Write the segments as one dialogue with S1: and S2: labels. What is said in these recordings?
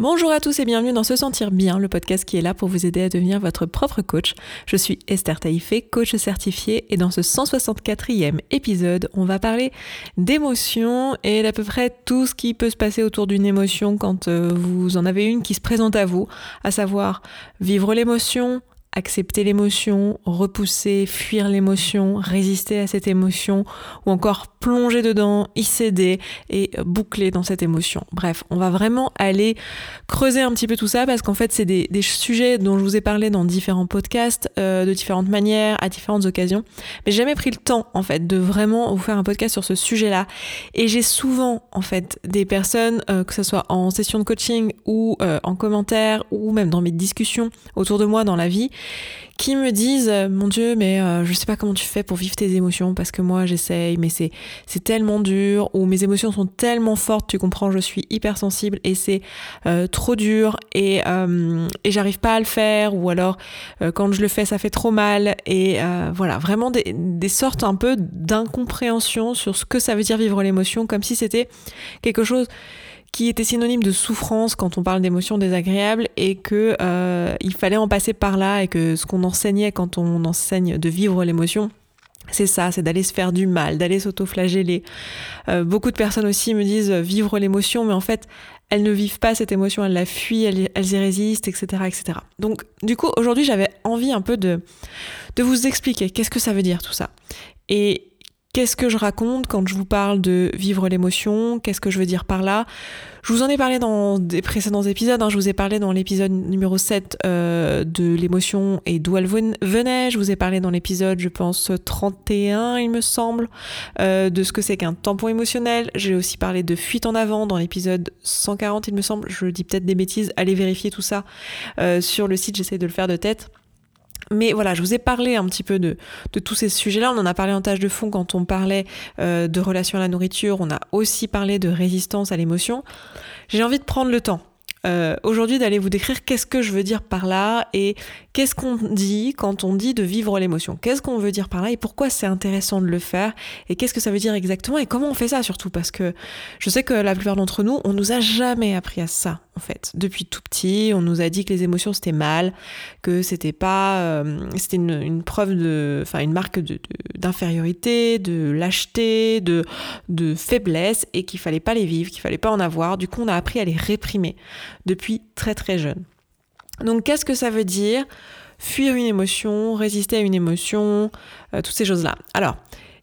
S1: Bonjour à tous et bienvenue dans Se Sentir Bien, le podcast qui est là pour vous aider à devenir votre propre coach. Je suis Esther Taïfé, coach certifiée, et dans ce 164e épisode, on va parler d'émotions et d'à peu près tout ce qui peut se passer autour d'une émotion quand euh, vous en avez une qui se présente à vous, à savoir vivre l'émotion, accepter l'émotion, repousser, fuir l'émotion, résister à cette émotion, ou encore plonger dedans, y céder et boucler dans cette émotion. Bref, on va vraiment aller creuser un petit peu tout ça parce qu'en fait, c'est des, sujets dont je vous ai parlé dans différents podcasts, euh, de différentes manières, à différentes occasions. Mais j'ai jamais pris le temps, en fait, de vraiment vous faire un podcast sur ce sujet-là. Et j'ai souvent, en fait, des personnes, euh, que ce soit en session de coaching ou euh, en commentaire ou même dans mes discussions autour de moi dans la vie, qui me disent euh, mon Dieu, mais euh, je sais pas comment tu fais pour vivre tes émotions parce que moi j'essaye, mais c'est c'est tellement dur ou mes émotions sont tellement fortes, tu comprends, je suis hypersensible et c'est euh, trop dur et et j'arrive pas à le faire ou alors quand je le fais ça fait trop mal et voilà vraiment des sortes un peu d'incompréhension sur ce que ça veut dire vivre l'émotion comme si c'était quelque chose qui était synonyme de souffrance quand on parle d'émotions désagréables et que euh, il fallait en passer par là et que ce qu'on enseignait quand on enseigne de vivre l'émotion, c'est ça, c'est d'aller se faire du mal, d'aller s'autoflageller. Euh, beaucoup de personnes aussi me disent vivre l'émotion, mais en fait, elles ne vivent pas cette émotion, elles la fuient, elles, y résistent, etc., etc. Donc, du coup, aujourd'hui, j'avais envie un peu de, de vous expliquer qu'est-ce que ça veut dire tout ça. Et Qu'est-ce que je raconte quand je vous parle de vivre l'émotion? Qu'est-ce que je veux dire par là? Je vous en ai parlé dans des précédents épisodes. Hein. Je vous ai parlé dans l'épisode numéro 7 euh, de l'émotion et d'où elle venait. Je vous ai parlé dans l'épisode, je pense, 31, il me semble, euh, de ce que c'est qu'un tampon émotionnel. J'ai aussi parlé de fuite en avant dans l'épisode 140, il me semble. Je dis peut-être des bêtises. Allez vérifier tout ça euh, sur le site, j'essaie de le faire de tête. Mais voilà, je vous ai parlé un petit peu de, tous ces sujets-là. On en a parlé en tâche de fond quand on parlait euh, de relation à la nourriture. On a aussi parlé de résistance à l'émotion. J'ai envie de prendre le temps euh, aujourd'hui d'aller vous décrire qu'est-ce que je veux dire par là et qu'est-ce qu'on dit quand on dit de vivre l'émotion? Qu'est-ce qu'on veut dire par là et pourquoi c'est intéressant de le faire? Et qu'est-ce que ça veut dire exactement et comment on fait ça surtout? Parce que je sais que la plupart d'entre nous, on nous a jamais appris à ça en fait. Depuis tout petit, on nous a dit que les émotions c'était mal, que c'était pas, euh, c'était une, preuve de, enfin une marque d'infériorité, de, de lâcheté, de, de faiblesse et qu'il fallait pas les vivre, qu'il fallait pas en avoir. Du coup, on a appris à les réprimer depuis très très jeune. Donc, qu'est-ce que ça veut dire? Fuir une émotion, résister à une émotion, euh, toutes ces choses-là. Alors,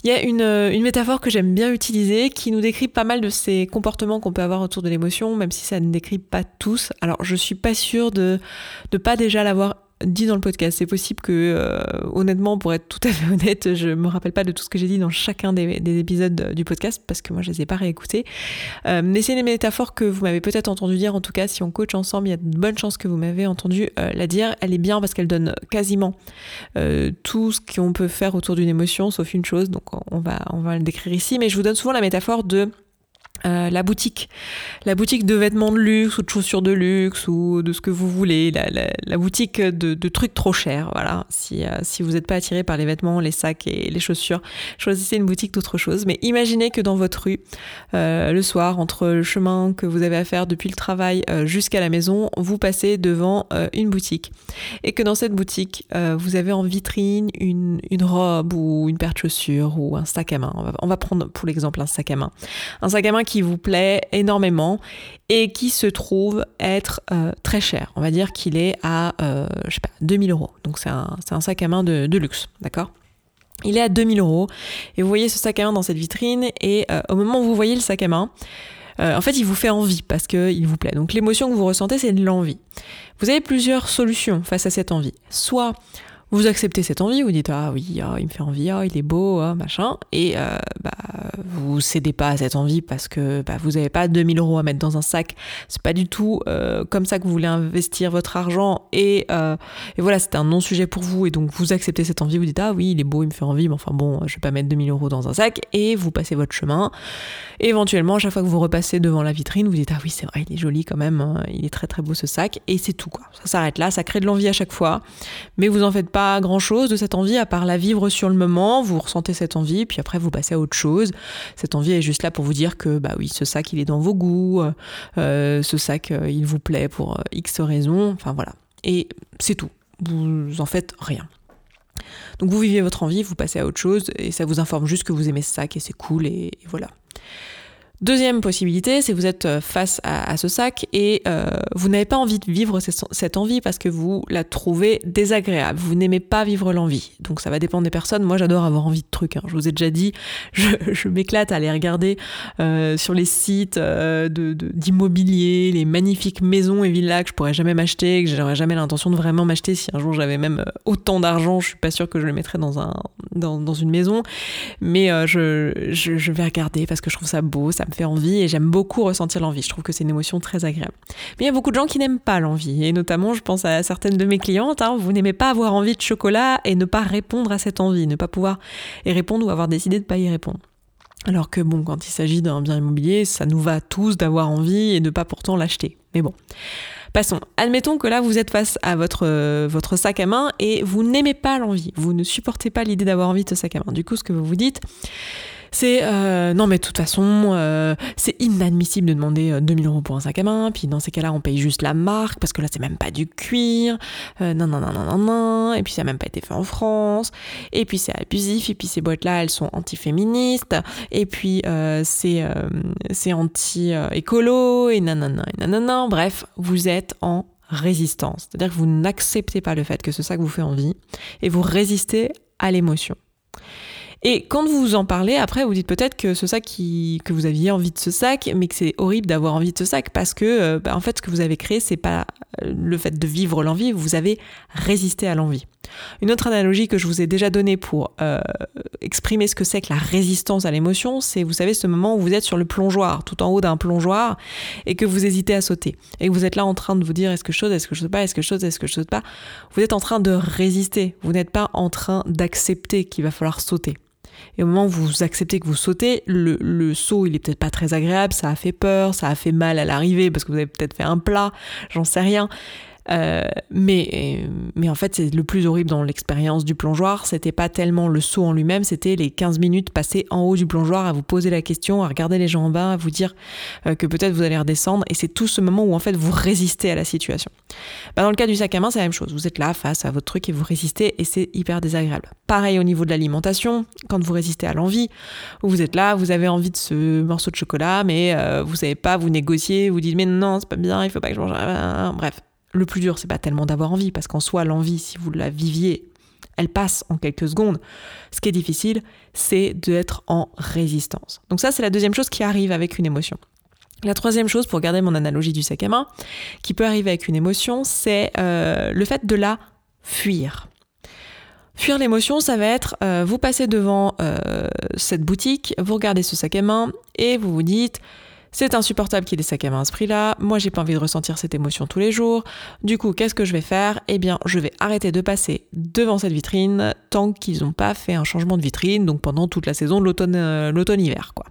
S1: il y a une, une métaphore que j'aime bien utiliser qui nous décrit pas mal de ces comportements qu'on peut avoir autour de l'émotion, même si ça ne décrit pas tous. Alors je suis pas sûre de ne pas déjà l'avoir dit dans le podcast. C'est possible que, euh, honnêtement, pour être tout à fait honnête, je me rappelle pas de tout ce que j'ai dit dans chacun des, épisodes du podcast parce que moi je les ai pas réécoutés. Euh, mais c'est une métaphore que vous m'avez peut-être entendu dire. En tout cas, si on coach ensemble, il y a de bonnes chances que vous m'avez entendu euh, la dire. Elle est bien parce qu'elle donne quasiment tout ce qu'on peut faire autour d'une émotion, sauf une chose. Donc on va on va le décrire ici. Mais je vous donne souvent la métaphore de euh, la boutique, la boutique de vêtements de luxe ou de chaussures de luxe ou de ce que vous voulez, la, boutique de, trucs trop chers. Voilà, si, euh, si vous n'êtes pas attiré par les vêtements, les sacs et les chaussures, choisissez une boutique d'autre chose. Mais imaginez que dans votre rue, euh, le soir, entre le chemin que vous avez à faire depuis le travail jusqu'à la maison, vous passez devant une boutique et que dans cette boutique, vous avez en vitrine une, une, robe ou une paire de chaussures ou un sac à main. On va, on va prendre pour l'exemple un sac à main. Un sac à main qui vous plaît énormément et qui se trouve être euh, très cher. On va dire qu'il est à, euh, je sais pas, 2000 euros. Donc c'est un, un, sac à main de, luxe, d'accord? Il est à 2000 euros et vous voyez ce sac à main dans cette vitrine et euh, au moment où vous voyez le sac à main, en fait, il vous fait envie parce qu'il vous plaît. Donc l'émotion que vous ressentez, c'est de l'envie. Vous avez plusieurs solutions face à cette envie. Soit vous acceptez cette envie, vous dites ah oui, ah, il me fait envie, ah, il est beau, ah, machin, et euh, bah, vous cédez pas à cette envie parce que bah, vous n'avez pas 2000 euros à mettre dans un sac. C'est pas du tout euh, comme ça que vous voulez investir votre argent et, euh, et voilà, c'est un non-sujet pour vous et donc vous acceptez cette envie, vous dites ah oui, il est beau, il me fait envie, mais enfin bon, je vais pas mettre 2000 euros dans un sac et vous passez votre chemin. Éventuellement, à chaque fois que vous repassez devant la vitrine, vous dites ah oui, c'est vrai, il est joli quand même, hein, il est très très beau ce sac et c'est tout quoi. Ça s'arrête là, ça crée de l'envie à chaque fois, mais vous en faites pas pas grand-chose de cette envie à part la vivre sur le moment, vous ressentez cette envie, puis après vous passez à autre chose. Cette envie est juste là pour vous dire que bah oui, ce sac il est dans vos goûts, euh, ce sac euh, il vous plaît pour X raisons, enfin voilà. Et c'est tout, vous en faites rien. Donc vous vivez votre envie, vous passez à autre chose, et ça vous informe juste que vous aimez ce sac et c'est cool, et voilà. Deuxième possibilité, c'est vous êtes euh, face à, ce sac et euh, vous n'avez pas envie de vivre cette envie parce que vous la trouvez désagréable. Vous n'aimez pas vivre l'envie. Donc ça va dépendre des personnes. Moi, j'adore avoir envie de trucs. Hein. Je vous ai déjà dit, je, m'éclate à aller regarder euh, sur les sites d'immobilier, les magnifiques maisons et villas que je pourrais jamais m'acheter, que j'aurais jamais l'intention de vraiment m'acheter. Si un jour j'avais même autant d'argent, je suis pas sûre que je le mettrais dans un dans, une maison. Mais je, je, vais regarder parce que je trouve ça beau, ça me fait envie et j'aime beaucoup ressentir l'envie. Je trouve que c'est une émotion très agréable. Mais il y a beaucoup de gens qui n'aiment pas l'envie et notamment je pense à certaines de mes clientes. Hein, vous n'aimez pas avoir envie de chocolat et ne pas répondre à cette envie, ne pas pouvoir y répondre ou avoir décidé de ne pas y répondre. Alors que bon, quand il s'agit d'un bien immobilier, ça nous va tous d'avoir envie et de pas pourtant l'acheter. Mais bon. Passons. Admettons que là, vous êtes face à votre, euh, votre sac à main et vous n'aimez pas l'envie. Vous ne supportez pas l'idée d'avoir envie de ce sac à main. Du coup, ce que vous vous dites, c'est euh, non mais de toute façon euh, c'est inadmissible de demander 2000 euh, euros pour un sac à main puis dans ces cas-là on paye juste la marque parce que là c'est même pas du cuir non non non non non non et puis ça n'a même pas été fait en France et puis c'est abusif et puis ces boîtes là elles sont anti-féministes et puis c'est c'est anti-écolo et nanana et nanana bref vous êtes en résistance. C'est-à-dire que vous n'acceptez pas le fait que ce sac vous fait envie et vous résistez à l'émotion et quand vous en parlez, après, vous dites peut-être que ce sac qui, que vous aviez envie de ce sac, mais que c'est horrible d'avoir envie de ce sac parce que, euh, bah, en fait, ce que vous avez créé, c'est pas euh, le fait de vivre l'envie, vous avez résisté à l'envie. Une autre analogie que je vous ai déjà donnée pour euh, exprimer ce que c'est que la résistance à l'émotion, c'est, vous savez, ce moment où vous êtes sur le plongeoir, tout en haut d'un plongeoir, et que vous hésitez à sauter. Et que vous êtes là en train de vous dire, est-ce que je saute, est-ce que je saute pas, est-ce que je saute, est-ce que je saute pas. Vous êtes en train de résister. Vous n'êtes pas en train d'accepter qu'il va falloir sauter. Et au moment où vous acceptez que vous sautez, le, saut, il est peut-être pas très agréable, ça a fait peur, ça a fait mal à l'arrivée parce que vous avez peut-être fait un plat, j'en sais rien. Euh, mais, mais en fait, c'est le plus horrible dans l'expérience du plongeoir. C'était pas tellement le saut en lui-même, c'était les 15 minutes passées en haut du plongeoir à vous poser la question, à regarder les gens en bas, à vous dire euh, que peut-être vous allez redescendre. Et c'est tout ce moment où en fait vous résistez à la situation. Bah, dans le cas du sac à main, c'est la même chose. Vous êtes là face à votre truc et vous résistez et c'est hyper désagréable. Pareil au niveau de l'alimentation, quand vous résistez à l'envie, vous êtes là, vous avez envie de ce morceau de chocolat, mais euh, vous savez pas, vous négociez, vous dites mais non, c'est pas bien, il faut pas que je mange. Bref, le plus dur, c'est pas tellement d'avoir envie, parce qu'en soi, l'envie, si vous la viviez, elle passe en quelques secondes. Ce qui est difficile, c'est d'être en résistance. Donc ça, c'est la deuxième chose qui arrive avec une émotion. La troisième chose, pour garder mon analogie du sac à main, qui peut arriver avec une émotion, c'est euh, le fait de la fuir. Fuir l'émotion, ça va être, euh, vous passez devant euh, cette boutique, vous regardez ce sac à main et vous vous dites, c'est insupportable qu'il ait sacs à main à ce prix-là. Moi, j'ai pas envie de ressentir cette émotion tous les jours. Du coup, qu'est-ce que je vais faire? Eh bien, je vais arrêter de passer devant cette vitrine tant qu'ils n'ont pas fait un changement de vitrine, donc pendant toute la saison de euh, l'automne-hiver, quoi.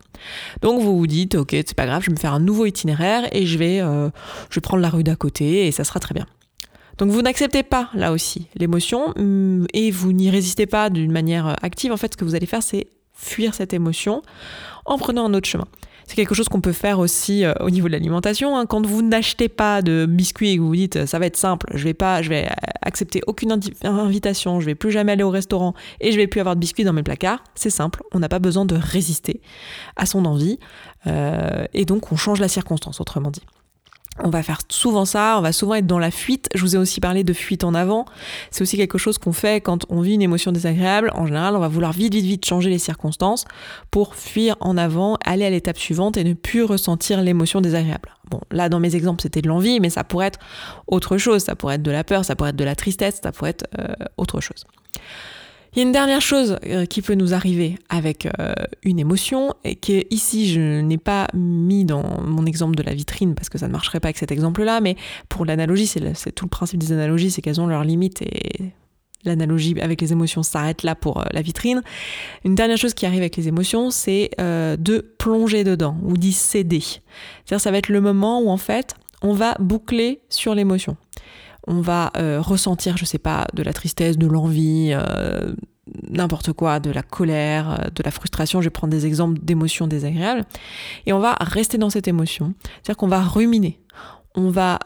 S1: Donc vous vous dites, ok, c'est pas grave, je vais me faire un nouveau itinéraire et je vais, euh, je vais prendre la rue d'à côté et ça sera très bien. Donc vous n'acceptez pas là aussi l'émotion mm, et vous n'y résistez pas d'une manière active. En fait, ce que vous allez faire, c'est fuir cette émotion en prenant un autre chemin. C'est quelque chose qu'on peut faire aussi euh, au niveau de l'alimentation. Hein. Quand vous n'achetez pas de biscuits et que vous vous dites ça va être simple, je vais pas, je vais accepter aucune invitation, je vais plus jamais aller au restaurant et je vais plus avoir de biscuits dans mes placards. C'est simple, on n'a pas besoin de résister à son envie euh, et donc on change la circonstance, autrement dit. On va faire souvent ça, on va souvent être dans la fuite. Je vous ai aussi parlé de fuite en avant. C'est aussi quelque chose qu'on fait quand on vit une émotion désagréable. En général, on va vouloir vite, vite, vite changer les circonstances pour fuir en avant, aller à l'étape suivante et ne plus ressentir l'émotion désagréable. Bon, là, dans mes exemples, c'était de l'envie, mais ça pourrait être autre chose. Ça pourrait être de la peur, ça pourrait être de la tristesse, ça pourrait être euh, autre chose. Il y a une dernière chose euh, qui peut nous arriver avec euh, une émotion et qui ici je n'ai pas mis dans mon exemple de la vitrine parce que ça ne marcherait pas avec cet exemple-là, mais pour l'analogie, c'est tout le principe des analogies, c'est qu'elles ont leurs limites et l'analogie avec les émotions s'arrête là pour euh, la vitrine. Une dernière chose qui arrive avec les émotions, c'est de plonger dedans ou d'y céder. C'est-à-dire ça va être le moment où en fait on va boucler sur l'émotion on va euh, ressentir, je sais pas, de la tristesse, de l'envie, euh, n'importe quoi, de la colère, euh, de la frustration. Je vais prendre des exemples d'émotions désagréables. Et on va rester dans cette émotion. C'est-à-dire qu'on va ruminer. On va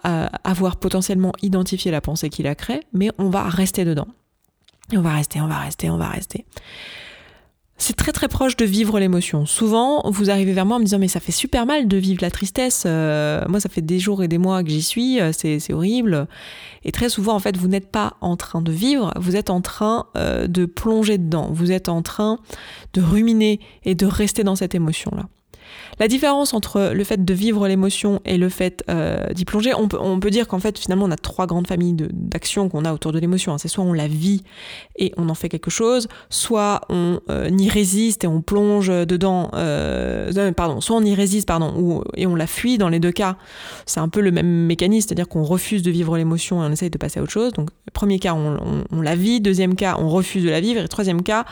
S1: avoir potentiellement identifié la pensée qui la crée, mais on va rester dedans. Et on va rester, on va rester, on va rester c'est très très proche de vivre l'émotion. Souvent, vous arrivez vers moi en me disant mais ça fait super mal de vivre la tristesse. Euh, moi, ça fait des jours et des mois que j'y suis. Euh, c'est, horrible. Et très souvent, en fait, vous n'êtes pas en train de vivre. Vous êtes en train euh, de plonger dedans. Vous êtes en train de ruminer et de rester dans cette émotion là. La différence entre le fait de vivre l'émotion et le fait euh, d'y plonger, on peut, dire qu'en fait finalement on a trois grandes familles d'actions qu'on a autour de l'émotion. Hein. C'est soit on la vit et on en fait quelque chose, soit on euh, y résiste et on plonge dedans, euh, pardon, soit on y résiste pardon, et on la fuit. Dans les deux cas, c'est un peu le même mécanisme, c'est-à-dire qu'on refuse de vivre l'émotion et on essaye de passer à autre chose. Donc premier cas on, on la vit, deuxième cas on refuse de la vivre et troisième cas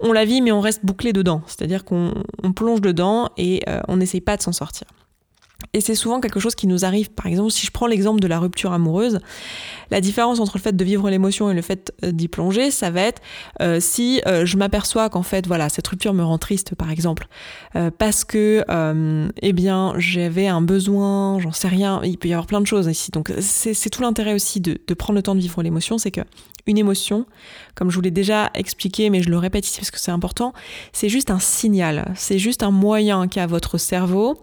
S1: on la vit mais on reste bouclé dedans, c'est-à-dire qu'on plonge dedans et on n'essaye pas de s'en sortir. Et c'est souvent quelque chose qui nous arrive. Par exemple, si je prends l'exemple de la rupture amoureuse, la différence entre le fait de vivre l'émotion et le fait euh, d'y plonger, ça va être euh, si je m'aperçois qu'en fait, voilà, cette rupture me rend triste, par exemple, parce que, eh bien, j'avais un besoin, j'en sais rien, il peut y avoir plein de choses ici. Donc, c'est tout l'intérêt aussi de, prendre le temps de vivre l'émotion, c'est que une émotion, comme je vous l'ai déjà expliqué, mais je le répète ici parce que c'est important, c'est juste un signal, c'est juste un moyen qu'a votre cerveau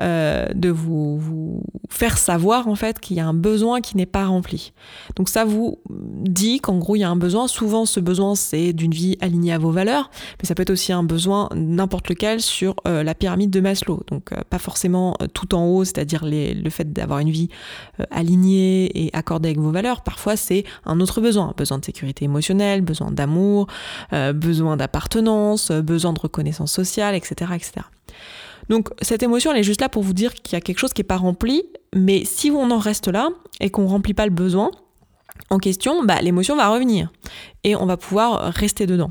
S1: euh, de vous, faire savoir en fait qu'il y a un besoin qui n'est pas rempli. Donc ça vous dit qu'en gros il y a un besoin. Souvent ce besoin c'est d'une vie alignée à vos valeurs, mais ça peut être aussi un besoin n'importe lequel sur euh, la pyramide de Maslow. Donc euh, pas forcément tout en haut, c'est-à-dire le fait d'avoir une vie alignée et accordée avec vos valeurs. Parfois c'est un autre besoin besoin de sécurité émotionnelle, besoin d'amour, euh, besoin d'appartenance, euh, besoin de reconnaissance sociale, etc., etc. Donc cette émotion, elle est juste là pour vous dire qu'il y a quelque chose qui n'est pas rempli, mais si on en reste là et qu'on ne remplit pas le besoin en question, bah, l'émotion va revenir et on va pouvoir rester dedans.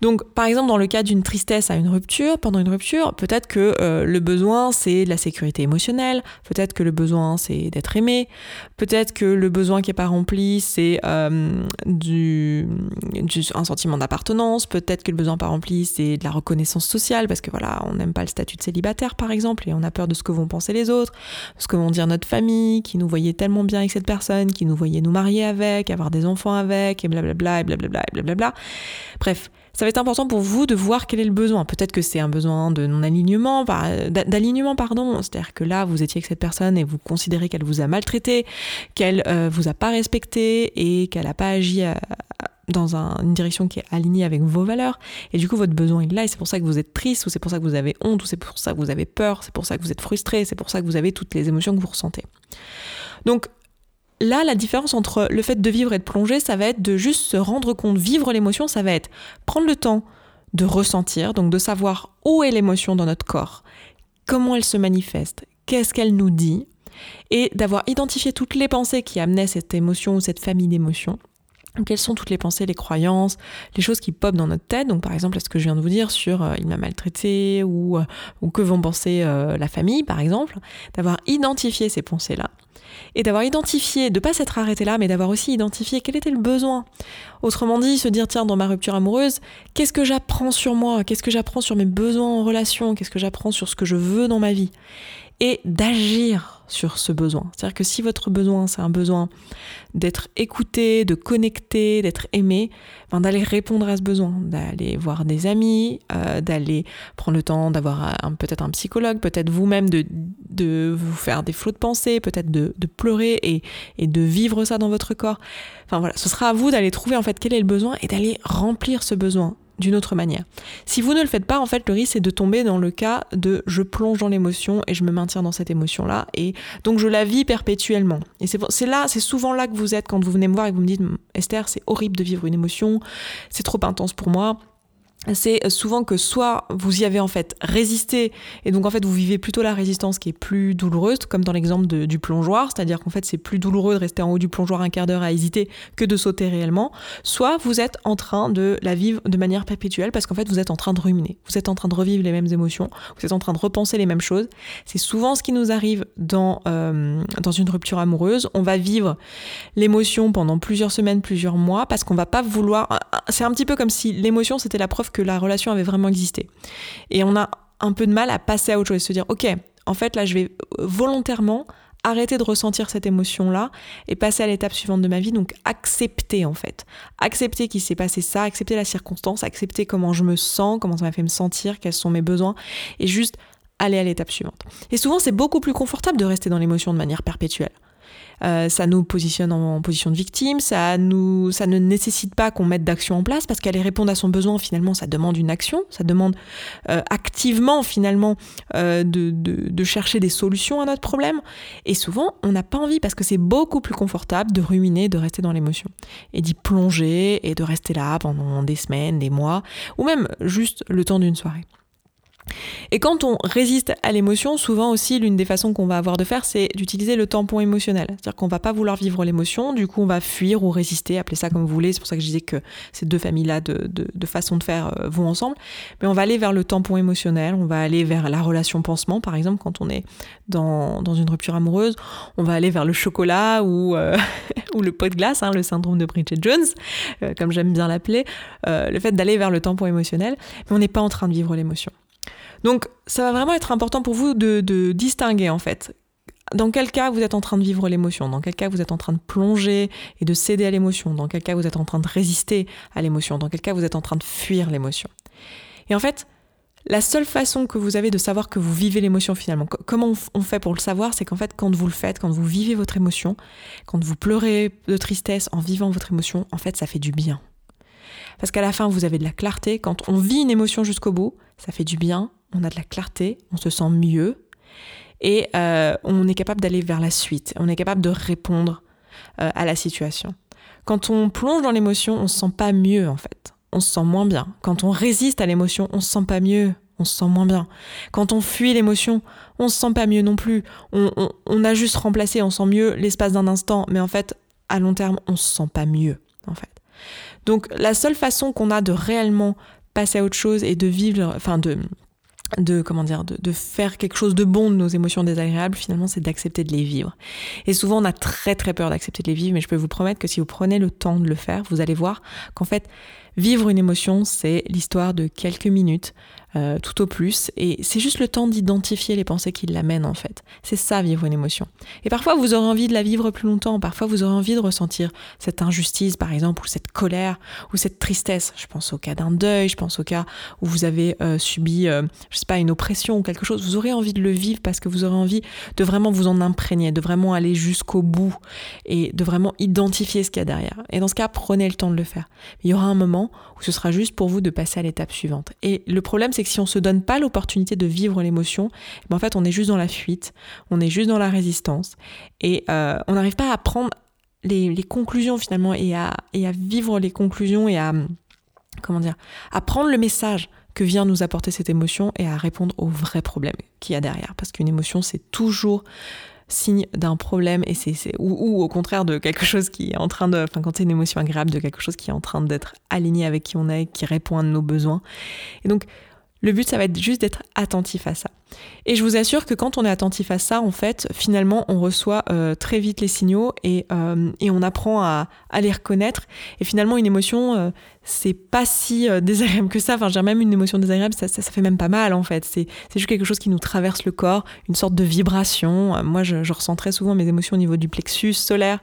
S1: Donc, par exemple, dans le cas d'une tristesse à une rupture, pendant une rupture, peut-être que euh, le besoin, c'est de la sécurité émotionnelle, peut-être que le besoin, c'est d'être aimé, peut-être que le besoin qui n'est pas rempli, c'est euh, du, un sentiment d'appartenance, peut-être que le besoin pas rempli, c'est de la reconnaissance sociale, parce que voilà, on n'aime pas le statut de célibataire, par exemple, et on a peur de ce que vont penser les autres, ce que vont dire notre famille, qui nous voyait tellement bien avec cette personne, qui nous voyait nous marier avec, avoir des enfants avec, et blablabla, et blablabla, et blablabla. Bref, ça va être important pour vous de voir quel est le besoin. Peut-être que c'est un besoin de non-alignement, d'alignement, pardon. C'est-à-dire que là, vous étiez avec cette personne et vous considérez qu'elle vous a maltraité, qu'elle euh, vous a pas respecté et qu'elle n'a pas agi euh, dans une direction qui est alignée avec vos valeurs. Et du coup, votre besoin est là et c'est pour ça que vous êtes triste ou c'est pour ça que vous avez honte ou c'est pour ça que vous avez peur, c'est pour ça que vous êtes frustré, c'est pour ça que vous avez toutes les émotions que vous ressentez. Donc, Là, la différence entre le fait de vivre et de plonger, ça va être de juste se rendre compte, vivre l'émotion, ça va être prendre le temps de ressentir, donc de savoir où est l'émotion dans notre corps, comment elle se manifeste, qu'est-ce qu'elle nous dit, et d'avoir identifié toutes les pensées qui amenaient cette émotion ou cette famille d'émotions. Quelles sont toutes les pensées, les croyances, les choses qui popent dans notre tête? Donc par exemple, est-ce que je viens de vous dire sur euh, il m'a maltraité ou, euh, que vont penser euh, la famille par exemple D'avoir identifié ces pensées-là et d'avoir identifié, de pas s'être arrêté là, mais d'avoir aussi identifié quel était le besoin. Autrement dit, se dire tiens dans ma rupture amoureuse, qu'est-ce que j'apprends sur moi? Qu'est-ce que j'apprends sur mes besoins en relation? Qu'est-ce que j'apprends sur ce que je veux dans ma vie? Et d'agir sur ce besoin. C'est-à-dire que si votre besoin, c'est un besoin d'être écouté, de connecter, d'être aimé, ben d'aller répondre à ce besoin, d'aller voir des amis, euh, d'aller prendre le temps d'avoir peut-être un psychologue, peut-être vous-même de, de vous faire des flots de pensée, peut-être de, de, pleurer et, et de vivre ça dans votre corps. Enfin voilà, ce sera à vous d'aller trouver en fait quel est le besoin et d'aller remplir ce besoin d'une autre manière. Si vous ne le faites pas, en fait, le risque c'est de tomber dans le cas de je plonge dans l'émotion et je me maintiens dans cette émotion-là et donc je la vis perpétuellement. Et c'est là, c'est souvent là que vous êtes quand vous venez me voir et que vous me dites Esther, c'est horrible de vivre une émotion, c'est trop intense pour moi. C'est souvent que soit vous y avez en fait résisté et donc en fait vous vivez plutôt la résistance qui est plus douloureuse comme dans l'exemple du plongeoir c'est-à-dire qu'en fait c'est plus douloureux de rester en haut du plongeoir un quart d'heure à hésiter que de sauter réellement soit vous êtes en train de la vivre de manière perpétuelle parce qu'en fait vous êtes en train de ruminer vous êtes en train de revivre les mêmes émotions vous êtes en train de repenser les mêmes choses. C'est souvent ce qui nous arrive dans, euh, dans une rupture amoureuse. On va vivre l'émotion pendant plusieurs semaines plusieurs mois parce qu'on va pas vouloir c'est un petit peu comme si l'émotion c'était la preuve que la relation avait vraiment existé. Et on a un peu de mal à passer à autre chose, se dire, ok, en fait là je vais volontairement arrêter de ressentir cette émotion-là et passer à l'étape suivante de ma vie, donc accepter en fait. Accepter qu'il s'est passé ça, accepter la circonstance, accepter comment je me sens, comment ça m'a fait me sentir, quels sont mes besoins, et juste aller à l'étape suivante. Et souvent c'est beaucoup plus confortable de rester dans l'émotion de manière perpétuelle. Euh, ça nous positionne en, position de victime, ça, nous, ça ne nécessite pas qu'on mette d'action en place parce qu'aller répondre à son besoin, finalement, ça demande une action, ça demande euh, activement, finalement, euh, de, de, de, chercher des solutions à notre problème. Et souvent, on n'a pas envie parce que c'est beaucoup plus confortable de ruminer, de rester dans l'émotion et d'y plonger et de rester là pendant des semaines, des mois, ou même juste le temps d'une soirée. Et quand on résiste à l'émotion, souvent aussi l'une des façons qu'on va avoir de faire, c'est d'utiliser le tampon émotionnel. C'est-à-dire qu'on va pas vouloir vivre l'émotion, du coup on va fuir ou résister, appelez ça comme vous voulez. C'est pour ça que je disais que ces deux familles-là de, de, façons de faire euh, vont ensemble. Mais on va aller vers le tampon émotionnel, on va aller vers la relation pansement, par exemple, quand on est dans, dans une rupture amoureuse. On va aller vers le chocolat ou, euh, ou le pot de glace, hein, le syndrome de Bridget Jones, euh, comme j'aime bien l'appeler. le fait d'aller vers le tampon émotionnel, mais on n'est pas en train de vivre l'émotion. Donc ça va vraiment être important pour vous de, distinguer en fait dans quel cas vous êtes en train de vivre l'émotion, dans quel cas vous êtes en train de plonger et de céder à l'émotion, dans quel cas vous êtes en train de résister à l'émotion, dans quel cas vous êtes en train de fuir l'émotion? Et en fait, la seule façon que vous avez de savoir que vous vivez l'émotion finalement, comment on fait pour le savoir, c'est qu'en fait quand vous le faites, quand vous vivez votre émotion, quand vous pleurez de tristesse en vivant votre émotion, en fait ça fait du bien. Parce qu'à la fin vous avez de la clarté, quand on vit une émotion jusqu'au bout, ça fait du bien, on a de la clarté, on se sent mieux et euh, on est capable d'aller vers la suite, on est capable de répondre euh, à la situation. Quand on plonge dans l'émotion, on se sent pas mieux en fait, on se sent moins bien. Quand on résiste à l'émotion, on se sent pas mieux, on se sent moins bien. Quand on fuit l'émotion, on se sent pas mieux non plus. On, on a juste remplacé, on sent mieux l'espace d'un instant, mais en fait, à long terme, on se sent pas mieux en fait. Donc la seule façon qu'on a de réellement passer à autre chose et de vivre, enfin de de comment dire de, faire quelque chose de bon de nos émotions désagréables finalement c'est d'accepter de les vivre. Et souvent on a très très peur d'accepter de les vivre mais je peux vous promettre que si vous prenez le temps de le faire vous allez voir qu'en fait vivre une émotion c'est l'histoire de quelques minutes euh, tout au plus. Et c'est juste le temps d'identifier les pensées qui l'amènent en fait. C'est ça vivre une émotion. Et parfois vous aurez envie de la vivre plus longtemps, parfois vous aurez envie de ressentir cette injustice par exemple, ou cette colère, ou cette tristesse. Je pense au cas d'un deuil, je pense au cas où vous avez euh, subi, euh, je sais pas, une oppression ou quelque chose. Vous aurez envie de le vivre parce que vous aurez envie de vraiment vous en imprégner, de vraiment aller jusqu'au bout et de vraiment identifier ce qu'il y a derrière. Et dans ce cas, prenez le temps de le faire. Il y aura un moment où ce sera juste pour vous de passer à l'étape suivante. Et le problème, c'est si on se donne pas l'opportunité de vivre l'émotion, ben en fait on est juste dans la fuite, on est juste dans la résistance et euh, on n'arrive pas à prendre les, conclusions finalement et à, vivre les conclusions et à comment dire à prendre le message que vient nous apporter cette émotion et à répondre aux vrais problèmes qu'il y a derrière parce qu'une émotion c'est toujours signe d'un problème et c'est ou, au contraire de quelque chose qui est en train de enfin quand c'est une émotion agréable de quelque chose qui est en train d'être aligné avec qui on est qui répond à nos besoins et donc le but, ça va être juste d'être attentif à ça. Et je vous assure que quand on est attentif à ça, en fait, finalement, on reçoit euh, très vite les signaux et, euh, et on apprend à, à, les reconnaître. Et finalement, une émotion, euh, c'est pas si euh, désagréable que ça. Enfin, j'ai même une émotion désagréable, ça, ça, fait même pas mal en fait. C'est juste quelque chose qui nous traverse le corps, une sorte de vibration. Euh, moi, je, je ressens très souvent mes émotions au niveau du plexus solaire,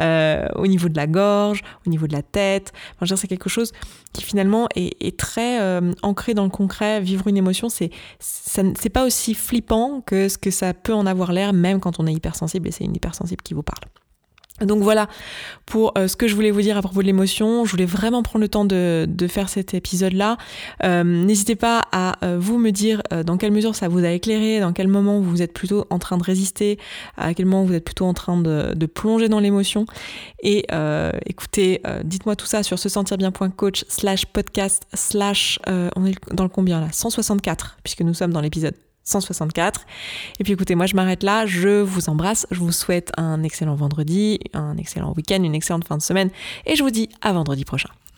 S1: euh, au niveau de la gorge, au niveau de la tête. Enfin, c'est quelque chose qui finalement est, est très euh, ancré dans le concret. Vivre une émotion, c'est c'est pas aussi flippant que ce que ça peut en avoir l'air, même quand on est hypersensible et c'est une hypersensible qui vous parle. Donc voilà pour euh, ce que je voulais vous dire à propos de l'émotion. Je voulais vraiment prendre le temps de, faire cet épisode-là. Euh, n'hésitez pas à euh, vous me dire dans quelle mesure ça vous a éclairé, dans quel moment vous êtes plutôt en train de résister, à quel moment vous êtes plutôt en train de, plonger dans l'émotion. Et écoutez, dites-moi tout ça sur se sentir bien.coach slash podcast slash, on est dans le combien là? 164 puisque nous sommes dans l'épisode 164. Et puis écoutez, moi je m'arrête là, je vous embrasse, je vous souhaite un excellent vendredi, un excellent week-end, une excellente fin de semaine, et je vous dis à vendredi prochain.